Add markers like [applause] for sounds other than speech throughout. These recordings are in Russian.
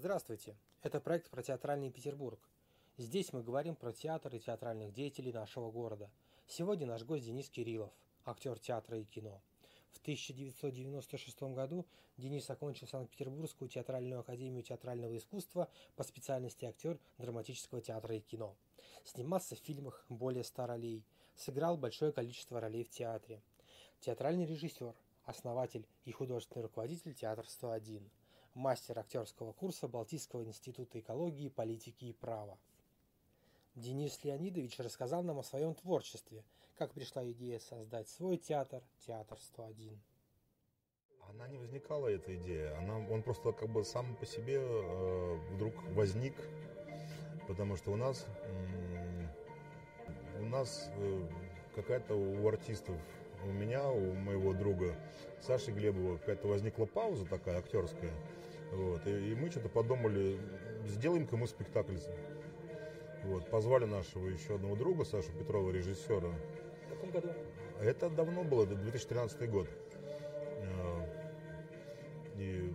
Здравствуйте! Это проект про театральный Петербург. Здесь мы говорим про театр и театральных деятелей нашего города. Сегодня наш гость Денис Кириллов, актер театра и кино. В 1996 году Денис окончил Санкт-Петербургскую театральную академию театрального искусства по специальности актер драматического театра и кино. Снимался в фильмах более 100 ролей, сыграл большое количество ролей в театре. Театральный режиссер, основатель и художественный руководитель театра 101, мастер актерского курса Балтийского института экологии, политики и права. Денис Леонидович рассказал нам о своем творчестве, как пришла идея создать свой театр, Театр 101. Она не возникала, эта идея. Она, он просто как бы сам по себе э, вдруг возник, потому что у нас, э, у нас э, какая-то у артистов, у меня, у моего друга Саши Глебова какая-то возникла пауза такая актерская. Вот, и, и мы что-то подумали, сделаем-ка мы спектакль вот, позвали нашего еще одного друга, Сашу Петрова, режиссера. В каком году? Это давно было, это 2013 год. А, и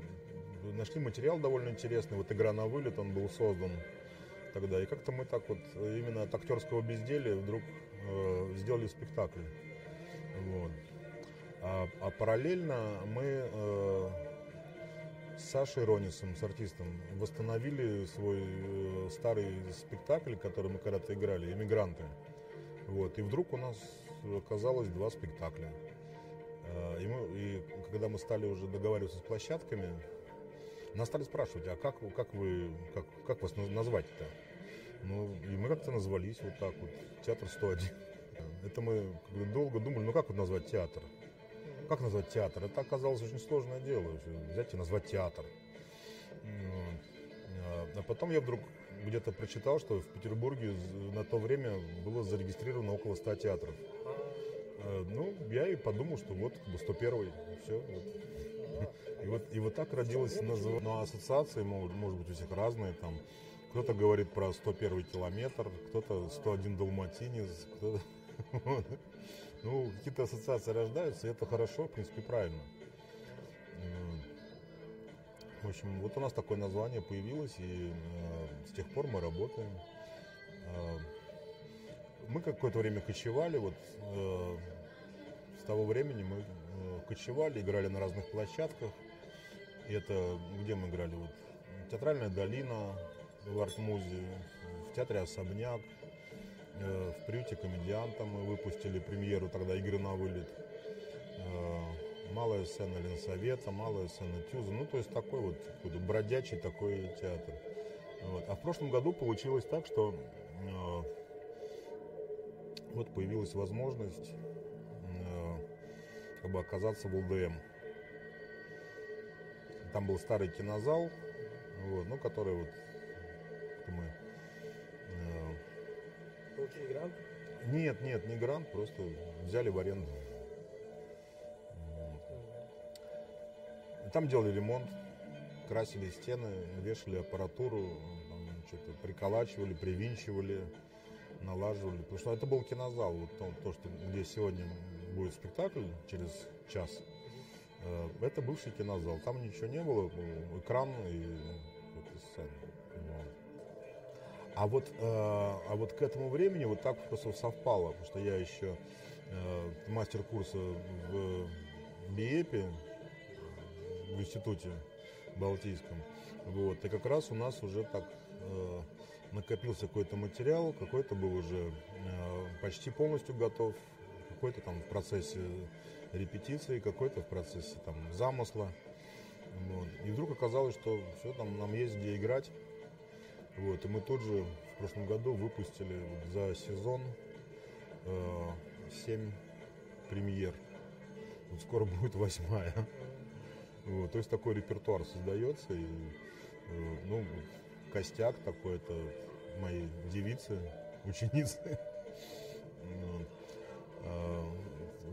нашли материал довольно интересный. Вот «Игра на вылет», он был создан тогда. И как-то мы так вот именно от актерского безделия вдруг э, сделали спектакль. Вот. А, а параллельно мы э, с Сашей Ронисом, с артистом, восстановили свой э, старый спектакль, который мы когда-то играли, «Эмигранты». Вот. И вдруг у нас оказалось два спектакля. Э, и, мы, и когда мы стали уже договариваться с площадками, нас стали спрашивать, а как, как вы, как, как вас назвать-то? Ну, и мы как-то назвались вот так вот, театр 101. [laughs] Это мы долго думали, ну как вот назвать театр? Как назвать театр? Это оказалось очень сложное дело, взять и назвать театр. А потом я вдруг где-то прочитал, что в Петербурге на то время было зарегистрировано около 100 театров. А, ну, я и подумал, что вот 101 все. Вот. И вот, и вот так родилась название. Ну, ассоциации могут, может быть, у всех разные. Там, кто-то говорит про 101 километр, кто-то 101 далматинец, кто-то... [laughs] Ну, какие-то ассоциации рождаются, и это хорошо, в принципе, правильно. В общем, вот у нас такое название появилось, и э, с тех пор мы работаем. Э, мы какое-то время кочевали, вот э, с того времени мы э, кочевали, играли на разных площадках. И это, где мы играли? Вот, Театральная долина в Артмузе, в театре Особняк, в приюте комедианта мы выпустили премьеру тогда «Игры на вылет». Э, малая сцена Ленсовета, малая сцена Тюза. Ну, то есть такой вот бродячий такой театр. Вот. А в прошлом году получилось так, что э, вот появилась возможность э, как бы оказаться в ЛДМ. Там был старый кинозал, вот, ну, который вот мы Получили грант? Нет, нет, не грант, просто взяли в аренду. Там делали ремонт, красили стены, вешали аппаратуру, что-то приколачивали, привинчивали, налаживали. Потому что это был кинозал, вот то, то что, где сегодня будет спектакль через час. Э, это бывший кинозал. Там ничего не было, экран и. А вот, э, а вот к этому времени вот так просто совпало, потому что я еще э, мастер курса в БИЭПе, в институте Балтийском. Вот, и как раз у нас уже так э, накопился какой-то материал, какой-то был уже э, почти полностью готов, какой-то там в процессе репетиции, какой-то в процессе там замысла. Вот. И вдруг оказалось, что все, там нам есть где играть. Вот, и мы тут же в прошлом году выпустили вот за сезон э, 7 премьер. Вот скоро [laughs] будет восьмая. Вот, то есть такой репертуар создается. И, э, ну, костяк такой, это мои девицы, [laughs] ученицы. А,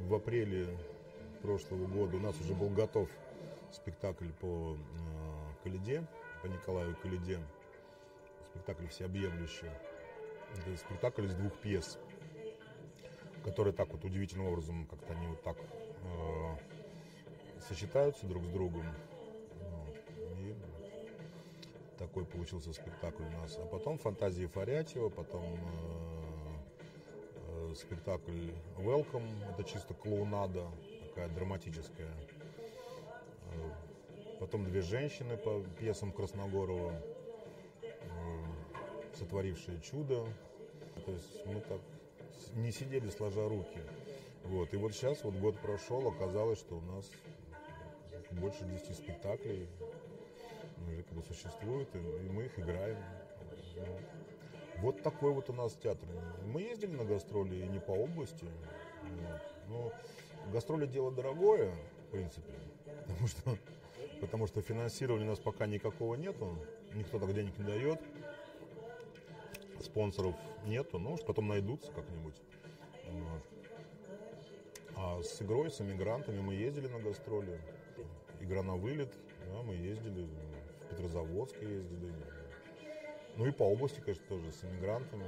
в апреле прошлого года у нас уже был готов спектакль по э, Калиде, по Николаю Калиде спектакль «Всеобъемлющий». Это спектакль из двух пьес, которые так вот удивительным образом как-то они вот так э, сочетаются друг с другом. И Такой получился спектакль у нас. А потом «Фантазии Фарятьева», потом э, э, спектакль «Welcome». Это чисто клоунада, такая драматическая. Э, потом «Две женщины» по пьесам Красногорова, «Сотворившее чудо». То есть мы так не сидели сложа руки. Вот. И вот сейчас, вот год прошел, оказалось, что у нас больше 10 спектаклей уже как бы существуют, и, и мы их играем. Вот такой вот у нас театр. Мы ездили на гастроли и не по области. Вот. Но гастроли дело дорогое, в принципе, потому что, потому что финансирования у нас пока никакого нету, никто так денег не дает, спонсоров нету, уж потом найдутся как-нибудь. Вот. А с игрой, с эмигрантами мы ездили на гастроли. Игра на вылет, да, мы ездили, в Петрозаводск ездили. Ну и по области, конечно, тоже, с эмигрантами,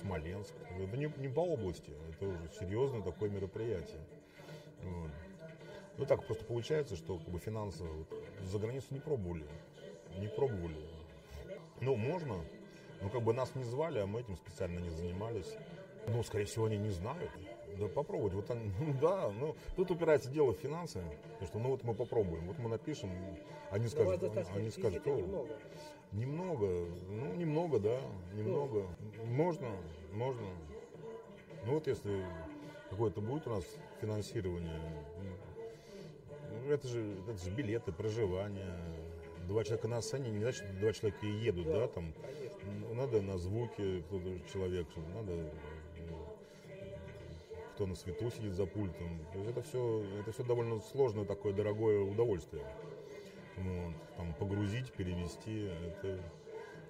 Смоленск. Это не, не по области, это уже серьезное такое мероприятие. Вот. Ну так просто получается, что как бы финансово вот, за границу не пробовали. Не пробовали. Ну, можно, но как бы нас не звали, а мы этим специально не занимались. Ну, скорее всего, они не знают. Да попробовать. Вот он, ну, [laughs] да, ну тут упирается дело в финансы. Потому что ну вот мы попробуем, вот мы напишем, они ну, скажут, они скажут, о, немного. немного, ну немного, да, немного. Ну. Можно, можно. Ну вот если какое-то будет у нас финансирование, ну, это же, это же билеты, проживание, два человека на сцене, не значит, что два человека и едут, да, да там. Конечно. Надо на звуки кто-то человек, надо кто на свету сидит за пультом. То есть это все, это все довольно сложное такое дорогое удовольствие. Вот. Там погрузить, перевести, это,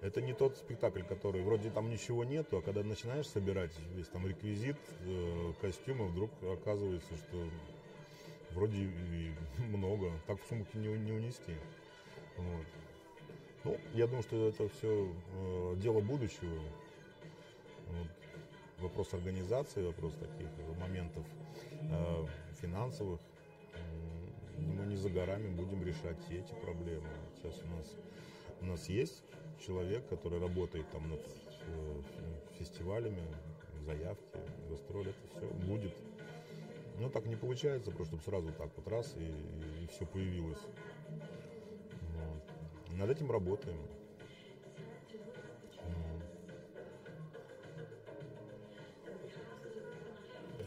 это не тот спектакль, который вроде там ничего нету, а когда начинаешь собирать весь там реквизит, э, костюмы, вдруг оказывается, что вроде и много, так в сумке не, не унести. Вот. Ну, я думаю, что это все э, дело будущего. Вот вопрос организации, вопрос таких моментов э, финансовых, мы не за горами будем решать эти проблемы. Сейчас у нас, у нас есть человек, который работает там над э, фестивалями, заявки, гастроли, это все будет. Но так не получается, просто чтобы сразу так вот раз и, и, и все появилось. Над этим работаем.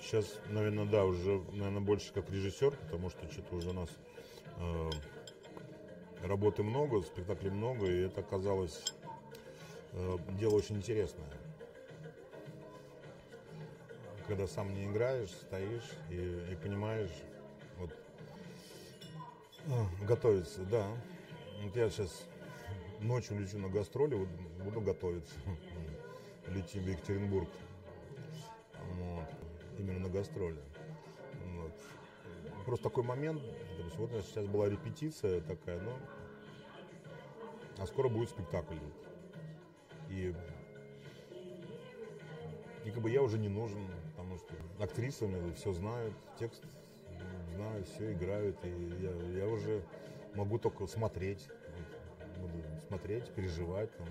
сейчас, наверное, да, уже, наверное, больше как режиссер, потому что что-то уже у нас э, работы много, спектаклей много, и это оказалось э, дело очень интересное. Когда сам не играешь, стоишь и, и понимаешь, вот, э, готовиться, да. Вот я сейчас ночью лечу на гастроли, вот, буду готовиться. [laughs] Летим в Екатеринбург. Вот именно на гастроли. Вот. Просто такой момент, вот у нас сейчас была репетиция такая, ну, а скоро будет спектакль. И, и как бы я уже не нужен, потому что актрисами все знают, текст знают, все играют, и я, я уже могу только смотреть, смотреть, переживать, там,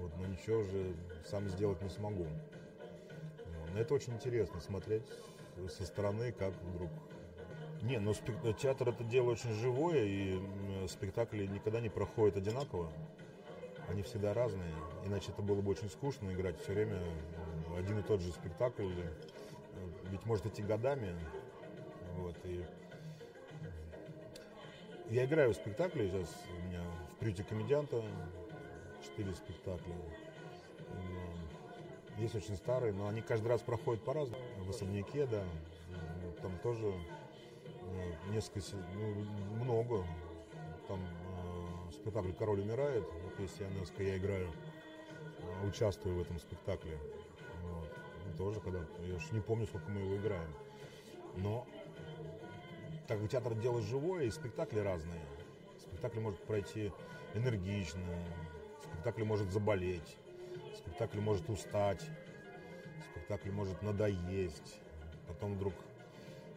вот, но ничего уже сам сделать не смогу. Это очень интересно смотреть со стороны, как вдруг... Не, но спек... театр это дело очень живое, и спектакли никогда не проходят одинаково. Они всегда разные, иначе это было бы очень скучно играть все время один и тот же спектакль. Ведь может идти годами. Вот, и я играю в спектакли сейчас, у меня в приюте комедианта четыре спектакля. Есть очень старые, но они каждый раз проходят по-разному. В особняке, да, там тоже э, несколько, ну, много. Там э, спектакль «Король умирает», вот если Ионеско я играю, э, участвую в этом спектакле. Вот. Ну, тоже когда, я уж не помню, сколько мы его играем. Но так как театр дело живое, и спектакли разные. Спектакль может пройти энергично, спектакль может заболеть спектакль может устать, спектакль может надоесть, потом вдруг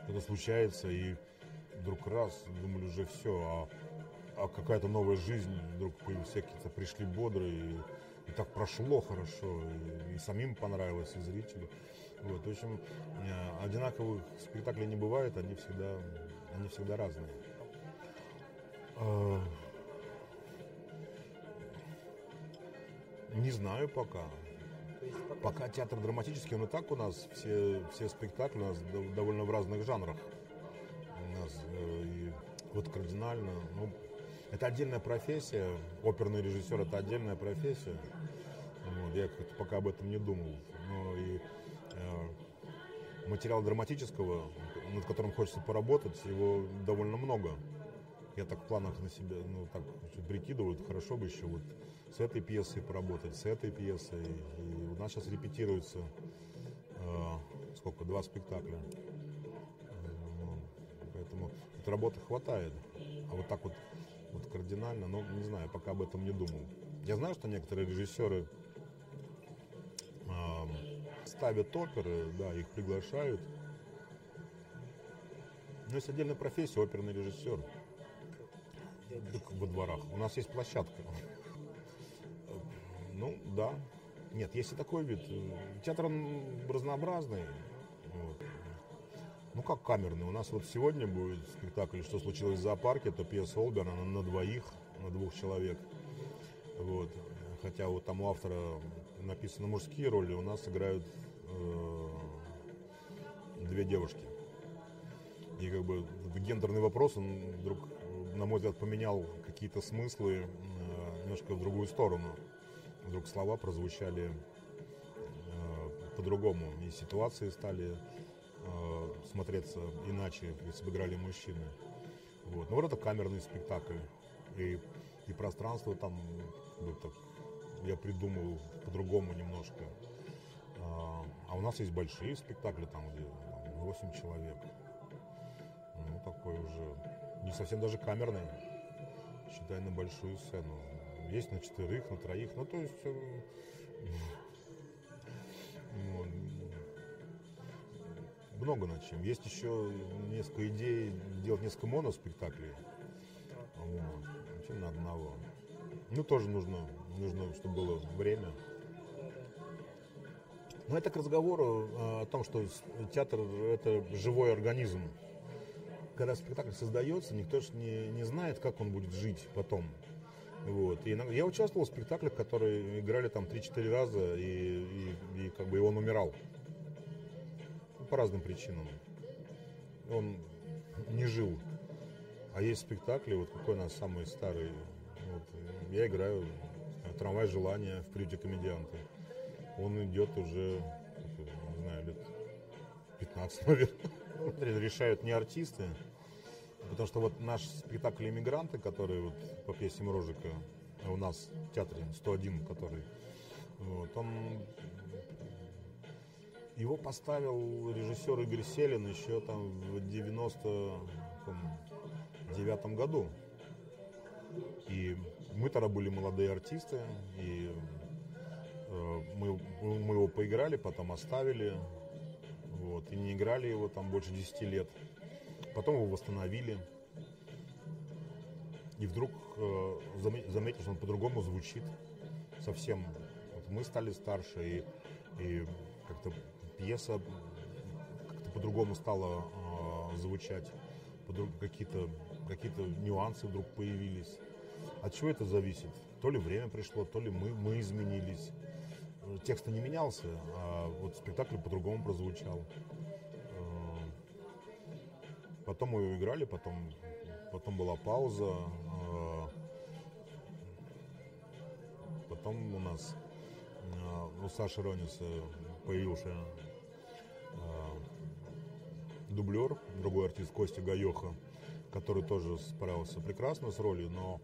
это случается, и вдруг раз, думали, уже все, а, а какая-то новая жизнь вдруг появилась, все какие-то пришли бодрые, и, и так прошло хорошо, и, и самим понравилось, и зрителю. Вот, в общем, э, одинаковых спектаклей не бывает, они всегда, они всегда разные. А, не знаю пока. Пока театр драматический, он и так у нас все, все спектакли у нас довольно в разных жанрах. У нас э, и вот кардинально, ну, это отдельная профессия, оперный режиссер это отдельная профессия. Вот, я как-то пока об этом не думал. Но и э, материала драматического, над которым хочется поработать, его довольно много. Я так в планах на себя, ну, так прикидываю, хорошо бы еще вот с этой пьесой поработать, с этой пьесой. И у нас сейчас репетируется э, сколько, два спектакля. Э, поэтому тут работы хватает. А вот так вот, вот кардинально, ну, не знаю, пока об этом не думал. Я знаю, что некоторые режиссеры э, ставят оперы, да, их приглашают. Но есть отдельная профессия, оперный режиссер. Во дворах. У нас есть площадка. Ну, да. Нет, есть и такой вид. Театр он разнообразный. Вот. Ну, как камерный. У нас вот сегодня будет спектакль «Что случилось в зоопарке». Это пьеса Олберна на, на двоих, на двух человек. Вот. Хотя вот там у автора написаны мужские роли, у нас играют э, две девушки. И как бы гендерный вопрос, он вдруг, на мой взгляд, поменял какие-то смыслы э, немножко в другую сторону вдруг слова прозвучали э, по-другому, и ситуации стали э, смотреться иначе, если бы играли мужчины. Вот. Ну вот это камерный спектакль. И, и пространство там так, я придумал по-другому немножко. А, а у нас есть большие спектакли, там, где там, 8 человек. Ну, такой уже не совсем даже камерный, считай, на большую сцену есть на четверых, на троих. Ну, то есть... Э, ну, много над чем. Есть еще несколько идей делать несколько моноспектаклей. Вот. Вообще на одного. Ну, тоже нужно, нужно, чтобы было время. Но это к разговору э, о том, что театр – это живой организм. Когда спектакль создается, никто же не, не знает, как он будет жить потом. Вот. И я участвовал в спектаклях, которые играли там 3-4 раза, и, и, и как бы и он умирал. По разным причинам. Он не жил. А есть спектакли, вот какой у нас самый старый. Вот, я играю «Трамвай желания» в приюте комедианты. Он идет уже, не знаю, лет 15, [laughs] наверное. Решают не артисты, Потому что вот наш спектакль «Иммигранты», который вот по пьесе Морожика у нас в театре 101, который, вот, он его поставил режиссер Игорь Селин еще там в 99 году. И мы тогда были молодые артисты, и э, мы, мы его поиграли, потом оставили, вот, и не играли его там больше 10 лет. Потом его восстановили. И вдруг э, заметил, что он по-другому звучит совсем. Вот мы стали старше, и, и как-то пьеса как-то по-другому стала э, звучать. Какие-то какие нюансы вдруг появились. От чего это зависит? То ли время пришло, то ли мы, мы изменились. Текст не менялся, а вот спектакль по-другому прозвучал. Потом мы ее играли, потом, потом была пауза. А, потом у нас а, у Саши Рониса появился а, дублер, другой артист Костя Гаеха, который тоже справился прекрасно с ролью, но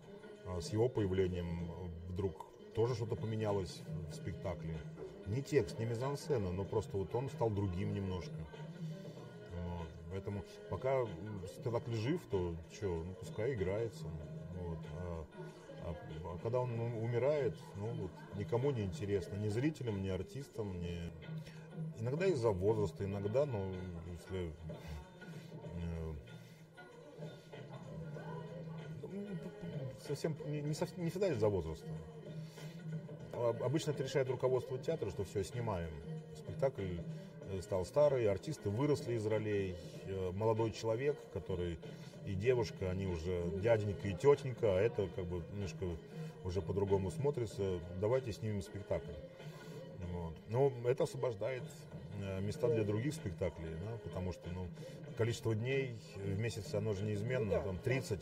с его появлением вдруг тоже что-то поменялось в спектакле. Не текст, не мизансцена, но просто вот он стал другим немножко. Поэтому пока спектакль жив, то что, ну пускай играется. Вот. А, а, а когда он умирает, ну вот никому не интересно, ни зрителям, ни артистам, ни... Иногда из-за возраста, иногда, ну, если э, совсем не, не, не всегда из-за возраста. Обычно это решает руководство театра, что все, снимаем. Спектакль э, стал старый, артисты выросли из ролей. Э, молодой человек, который и девушка, они уже дяденька и тетенька, а это как бы немножко уже по-другому смотрится. Давайте снимем спектакль. Вот. Но это освобождает э, места для других спектаклей, да, потому что ну, количество дней в месяц оно же неизменно, там 30,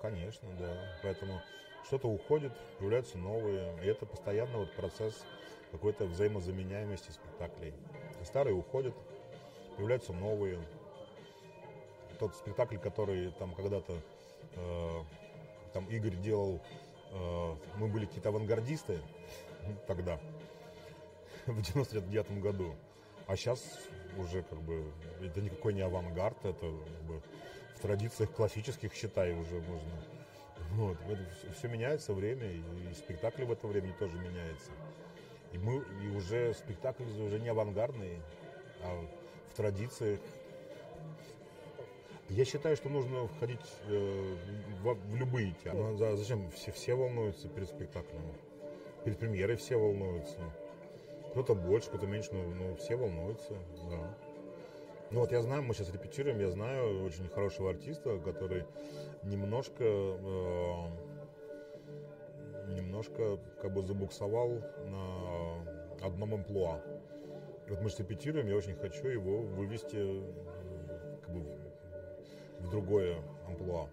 конечно, да. Поэтому что-то уходит, появляются новые. И это постоянно вот процесс какой-то взаимозаменяемости спектаклей. Старые уходят, появляются новые. Тот спектакль, который там когда-то э, там Игорь делал, э, мы были какие-то авангардисты [laughs] тогда, [laughs] в 99 году. А сейчас уже как бы это никакой не авангард, это как бы в традициях классических, считай, уже можно вот, это все меняется время, и, и спектакль в это время тоже меняется. И мы и уже спектакль уже не авангардный, а в традициях. Я считаю, что нужно входить э, в, в любые театры. Ну, да, зачем? Все, все волнуются перед спектаклем. Перед премьерой все волнуются. Кто-то больше, кто-то меньше, но, но все волнуются, да. Ну вот я знаю, мы сейчас репетируем, я знаю очень хорошего артиста, который немножко, э, немножко как бы забуксовал на одном амплуа. Вот мы сейчас репетируем, я очень хочу его вывести как бы в другое амплуа,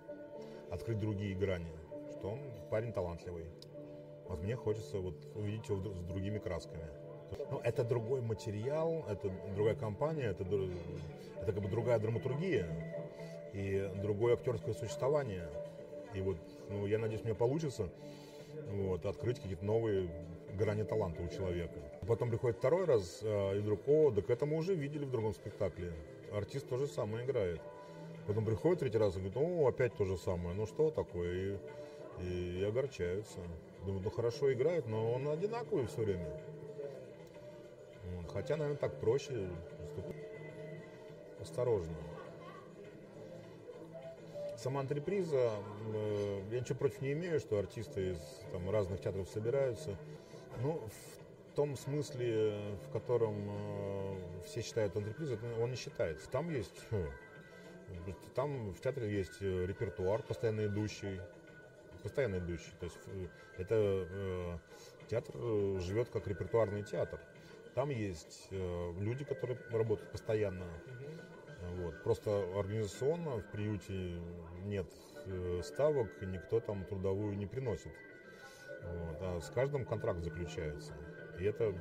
открыть другие грани, что он парень талантливый. Вот мне хочется вот увидеть его с другими красками. Ну, это другой материал, это другая компания, это, это как бы другая драматургия и другое актерское существование. И вот, ну, я надеюсь, мне получится вот, открыть какие-то новые грани таланта у человека. Потом приходит второй раз, э, и вдруг, о, так это мы уже видели в другом спектакле. Артист то же самое играет. Потом приходит третий раз и говорит, о, опять то же самое, ну что такое? И, и, и огорчаются. Думают, ну хорошо играет, но он одинаковый все время. Хотя, наверное, так проще. Осторожно. Сама антреприза, э, я ничего против не имею, что артисты из там, разных театров собираются. Ну, в том смысле, в котором э, все считают антрепризу, он не считается. Там есть, э, там в театре есть репертуар постоянно идущий, постоянно идущий. То есть это театр живет как репертуарный театр. Там есть э, люди, которые работают постоянно. Вот. Просто организационно в приюте нет э, ставок, и никто там трудовую не приносит. Вот. А с каждым контракт заключается. И это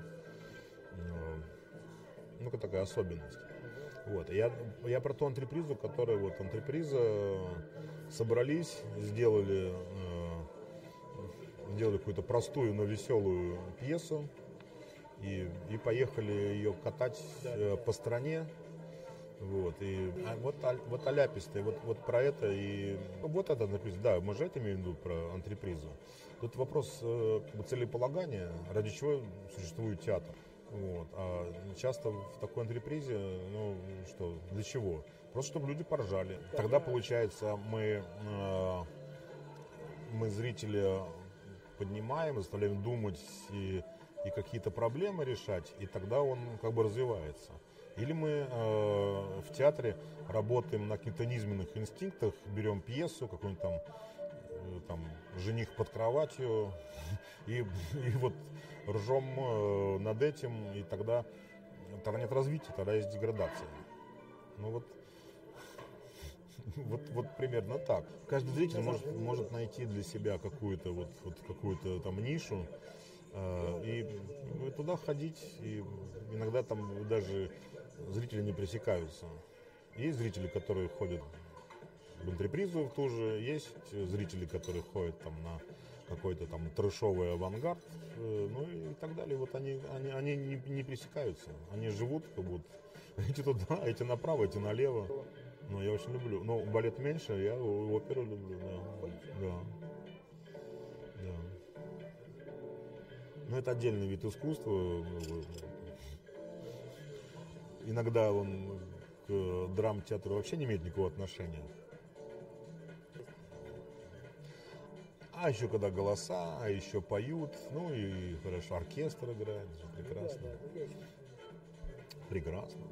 э, ну, такая особенность. Вот. Я, я про ту антрепризу, которая вот антреприза собрались, сделали, э, сделали какую-то простую, но веселую пьесу и, и поехали ее катать э, по стране. Вот, и а вот, вот аляписты, вот, вот про это и вот это написано, да, мы же это имеем в виду про антрепризу. Тут вопрос э, целеполагания, ради чего существует театр. Вот. А часто в такой антрепризе, ну что, для чего? Просто чтобы люди поржали. Тогда получается мы, э, мы зрителя поднимаем, заставляем думать и и какие-то проблемы решать, и тогда он как бы развивается. Или мы э, в театре работаем на каких-то низменных инстинктах, берем пьесу, какой-нибудь там, э, там жених под кроватью, [laughs] и, и вот ржем э, над этим, и тогда, тогда нет развития, тогда есть деградация. Ну вот, [laughs] вот, вот примерно так. Каждый зритель может, может найти для себя какую-то вот, вот какую-то там нишу, а, и туда ходить, и иногда там даже зрители не пресекаются. Есть зрители, которые ходят в антрепризу в ту же, есть зрители, которые ходят там на какой-то там трешовый авангард, э, ну и так далее. Вот они, они, они не, не пресекаются, они живут как будто [laughs] эти туда, эти направо, эти налево. Но я очень люблю. Но балет меньше, я оперу люблю, да. да. Но это отдельный вид искусства. Иногда он к драм-театру вообще не имеет никакого отношения. А еще когда голоса, а еще поют, ну и хорошо, оркестр играет, прекрасно. Прекрасно.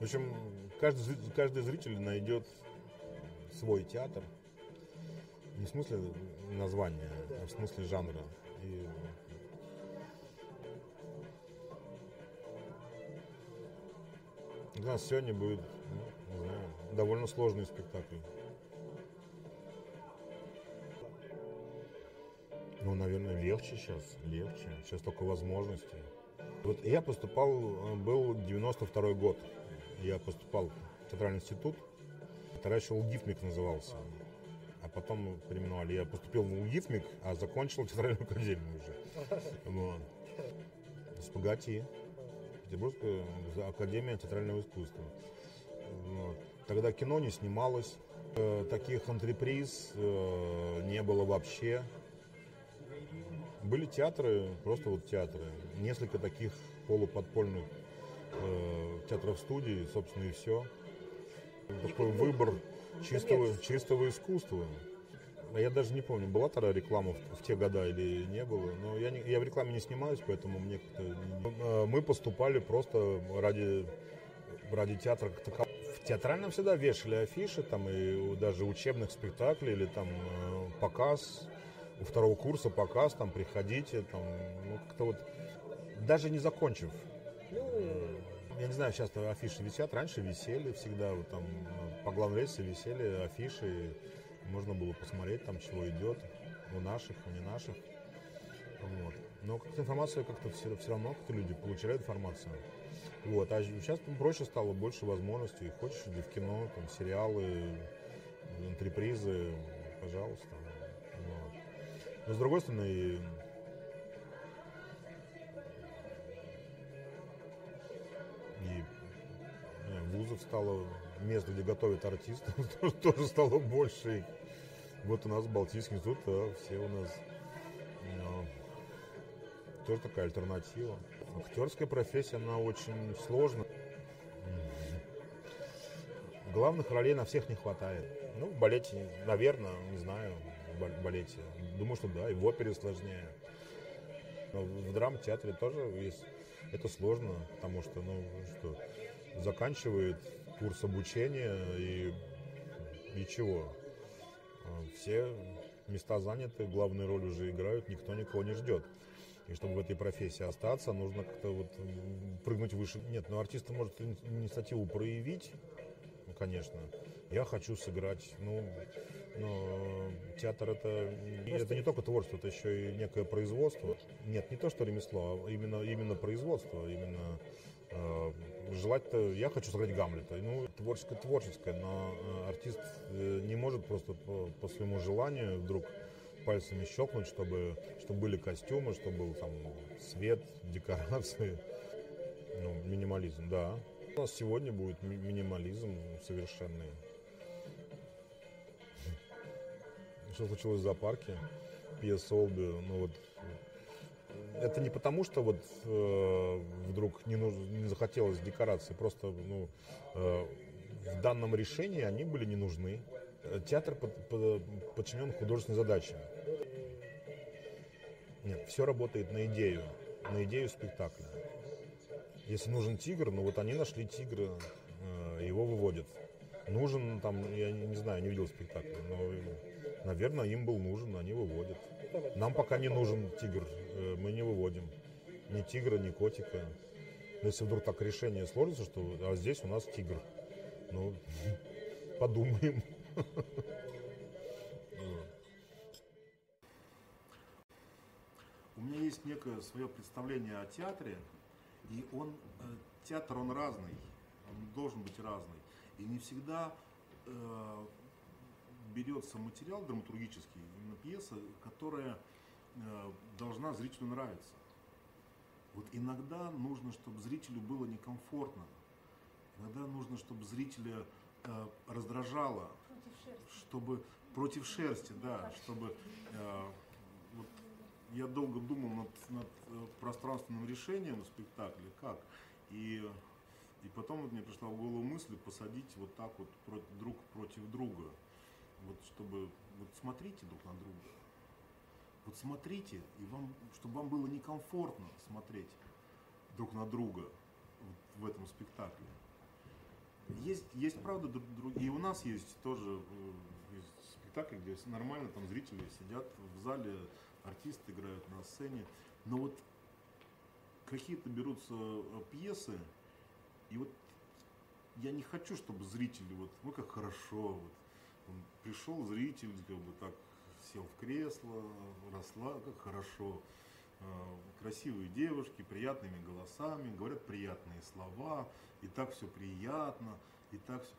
В общем, каждый, каждый зритель найдет свой театр. Не в смысле названия, а в смысле жанра. И у нас сегодня будет ну, не знаю, довольно сложный спектакль. Ну, наверное, легче сейчас, легче. Сейчас только возможности. Вот я поступал, был 92 год. Я поступал в театральный институт. Тогда еще ЛГИФМИК назывался. Потом переименовали. Я поступил в ЛГИФМИК, а закончил театральную академию уже. Вот. СПГАТИ. Петербургская академия театрального искусства. Вот. Тогда кино не снималось. Э, таких антреприз э, не было вообще. Были театры, просто вот театры. Несколько таких полуподпольных э, театров студии, собственно, и все. Такой выбор чистого, чистого искусства. Я даже не помню, была тогда реклама в, в те года или не было. Но я, не, я в рекламе не снимаюсь, поэтому мне. Э, мы поступали просто ради, ради театра как такового. В театральном всегда вешали афиши, там и даже учебных спектаклей, или там э, показ у второго курса показ, там, приходите, там, ну, как-то вот, даже не закончив. Я не знаю, сейчас афиши висят, раньше висели всегда, вот там по главной рельсе висели афиши, можно было посмотреть там, чего идет, у наших, у не наших. Вот. Но как-то информацию как-то все, все равно как-то люди получают информацию. Вот. А сейчас проще стало, больше возможностей. Хочешь иди в кино, там, сериалы, антрепризы, пожалуйста. Но с другой стороны, вузов стало мест, где готовят артистов, [laughs] тоже стало больше. Вот у нас Балтийский институт, а все у нас ну, тоже такая альтернатива. Актерская профессия, она очень сложная. Главных ролей на всех не хватает. Ну, в балете, наверное, не знаю, в балете. Думаю, что да, и в опере сложнее. Но в драм-театре тоже есть. Это сложно, потому что, ну, что, заканчивает курс обучения и ничего. А все места заняты, главную роль уже играют, никто никого не ждет. И чтобы в этой профессии остаться, нужно как-то вот прыгнуть выше. Нет, ну артист может инициативу проявить, конечно. Я хочу сыграть, ну, но театр это, это не только творчество, это еще и некое производство. Нет, не то что ремесло, а именно, именно производство, именно желать-то, я хочу сыграть Гамлета. Ну, творческое, творческое, но э, артист э, не может просто по, по своему желанию вдруг пальцами щелкнуть, чтобы, чтобы были костюмы, чтобы был там свет, декорации. Ну, минимализм, да. У нас сегодня будет ми- минимализм совершенный. Что случилось в зоопарке? Пьеса Олби, ну вот это не потому, что вот э, вдруг не, нужно, не захотелось декорации, просто ну, э, в данном решении они были не нужны. Театр под, под, подчинен художественной задаче. Нет, все работает на идею, на идею спектакля. Если нужен тигр, ну вот они нашли тигра, э, его выводят. Нужен там, я не знаю, не видел спектакля, но, наверное, им был нужен, они выводят. Нам пока не нужен тигр, э, мы не выводим ни тигра, ни котика. Но если вдруг так решение сложится, что а здесь у нас тигр, ну, [laughs] подумаем. У меня есть некое свое представление о театре, и он, э, театр, он разный, он должен быть разный. И не всегда э, берется материал драматургический, именно пьеса, которая э, должна зрителю нравиться. Вот иногда нужно, чтобы зрителю было некомфортно. Иногда нужно, чтобы зрителя э, раздражало. Против чтобы против шерсти, да, чтобы э, вот, я долго думал над, над э, пространственным решением в спектакле, как. И И потом вот мне пришла в голову мысль посадить вот так вот против, друг против друга. Вот чтобы, вот смотрите друг на друга. Вот смотрите, и вам, чтобы вам было некомфортно смотреть друг на друга в этом спектакле. Есть, есть правда. И у нас есть тоже э, есть спектакли, где нормально там зрители сидят в зале, артисты играют на сцене. Но вот какие-то берутся э, пьесы, и вот я не хочу, чтобы зрители, вот, ну как хорошо, вот, он пришел зритель, как бы так сел в кресло, росла, как хорошо, э, красивые девушки, приятными голосами, говорят приятные слова, и так все приятно, и так все...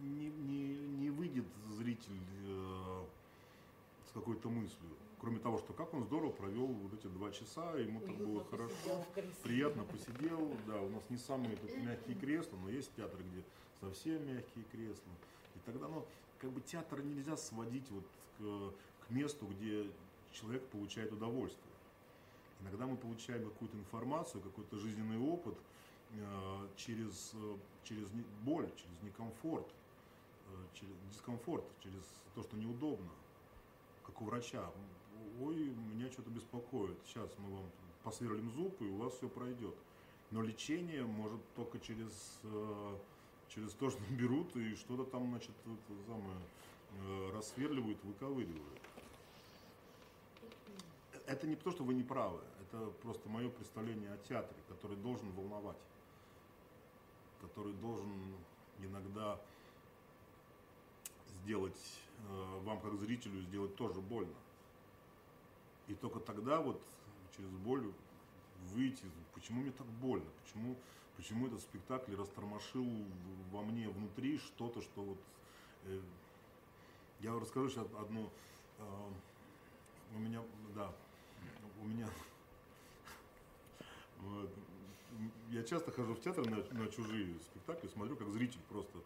Не, не, не выйдет зритель э, с какой-то мыслью. Кроме того, что как он здорово провел вот эти два часа, ему так было хорошо, приятно посидел. Да, у нас не самые тут мягкие кресла, но есть театры, где совсем мягкие кресла. Тогда, ну, как бы театр нельзя сводить вот к, к месту, где человек получает удовольствие. Иногда мы получаем какую-то информацию, какой-то жизненный опыт э, через, э, через боль, через некомфорт, э, через дискомфорт, через то, что неудобно, как у врача ой, меня что-то беспокоит, сейчас мы вам посверлим зуб, и у вас все пройдет. Но лечение может только через, через то, что берут и что-то там, значит, это самое, э, рассверливают, выковыривают. Это не то, что вы не правы, это просто мое представление о театре, который должен волновать, который должен иногда сделать э, вам как зрителю сделать тоже больно. И только тогда вот через боль выйти, почему мне так больно, почему, почему этот спектакль растормошил во мне внутри что-то, что вот... Э, я расскажу сейчас одну... Э, у меня, да, у меня... [laughs] Я часто хожу в театр на, на чужие спектакли, смотрю как зритель просто,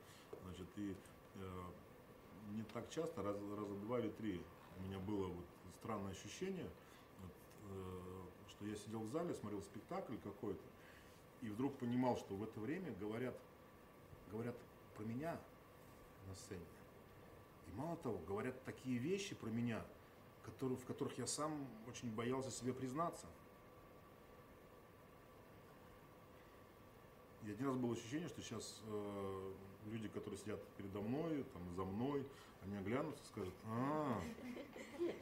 значит, и э, не так часто, раз, раза два или три у меня было вот странное ощущение, вот, э, что я сидел в зале, смотрел спектакль какой-то, и вдруг понимал, что в это время говорят, говорят про меня на сцене. И мало того, говорят такие вещи про меня, которые, в которых я сам очень боялся себе признаться. И один раз было ощущение, что сейчас э, люди, которые сидят передо мной, там, за мной, они оглянутся и скажут, а,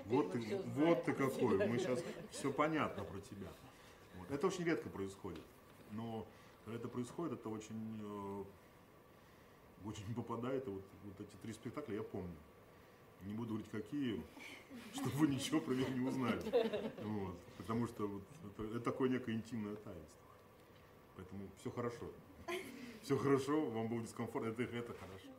вот ты, вот ты какой, мы сейчас все понятно про тебя. Вот. Это очень редко происходит, но когда это происходит, это очень, э, очень [laughs] попадает, и вот, вот эти три спектакля я помню. Не буду говорить, какие, [laughs] чтобы вы ничего про них не узнали. Вот. Потому что вот, это, это такое некое интимное таинство. Поэтому все хорошо. Все хорошо, вам был дискомфорт, это, это хорошо.